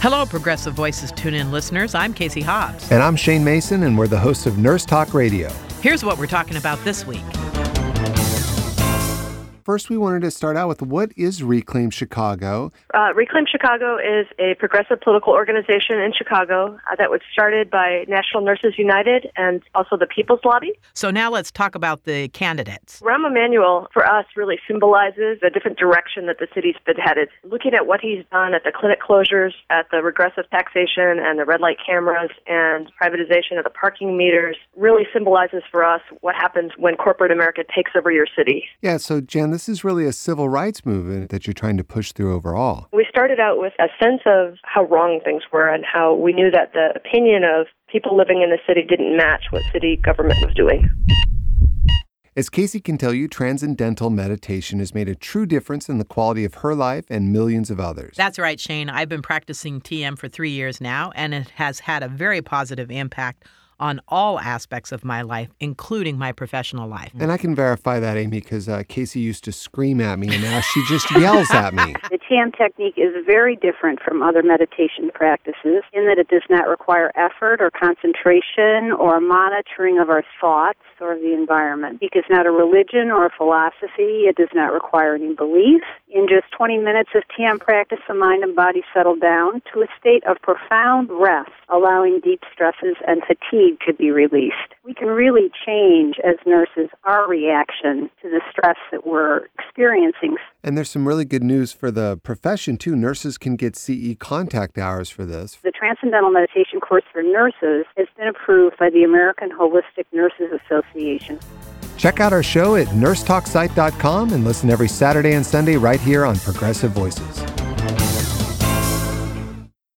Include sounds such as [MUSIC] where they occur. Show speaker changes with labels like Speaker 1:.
Speaker 1: Hello, Progressive Voices Tune In listeners. I'm Casey Hobbs.
Speaker 2: And I'm Shane Mason, and we're the hosts of Nurse Talk Radio.
Speaker 1: Here's what we're talking about this week.
Speaker 2: First, we wanted to start out with what is Reclaim Chicago?
Speaker 3: Uh, Reclaim Chicago is a progressive political organization in Chicago uh, that was started by National Nurses United and also the People's Lobby.
Speaker 1: So now let's talk about the candidates.
Speaker 3: Rahm Emanuel, for us, really symbolizes a different direction that the city's been headed. Looking at what he's done at the clinic closures, at the regressive taxation and the red light cameras and privatization of the parking meters, really symbolizes for us what happens when corporate America takes over your city.
Speaker 2: Yeah, so Jen, this is really a civil rights movement that you're trying to push through overall.
Speaker 3: We started out with a sense of how wrong things were and how we knew that the opinion of people living in the city didn't match what city government was doing.
Speaker 2: As Casey can tell you, transcendental meditation has made a true difference in the quality of her life and millions of others.
Speaker 1: That's right, Shane. I've been practicing TM for three years now, and it has had a very positive impact on all aspects of my life, including my professional life.
Speaker 2: And I can verify that, Amy, because uh, Casey used to scream at me, and now she just yells at me. [LAUGHS]
Speaker 4: The TM technique is very different from other meditation practices in that it does not require effort or concentration or monitoring of our thoughts or the environment. Because not a religion or a philosophy, it does not require any belief. In just 20 minutes of TM practice, the mind and body settle down to a state of profound rest, allowing deep stresses and fatigue to be released. We can really change as nurses our reaction to the stress that we're experiencing.
Speaker 2: And there's some really good news for the profession, too. Nurses can get CE contact hours for this.
Speaker 4: The Transcendental Meditation course for nurses has been approved by the American Holistic Nurses Association.
Speaker 2: Check out our show at nursetalksite.com and listen every Saturday and Sunday right here on Progressive Voices.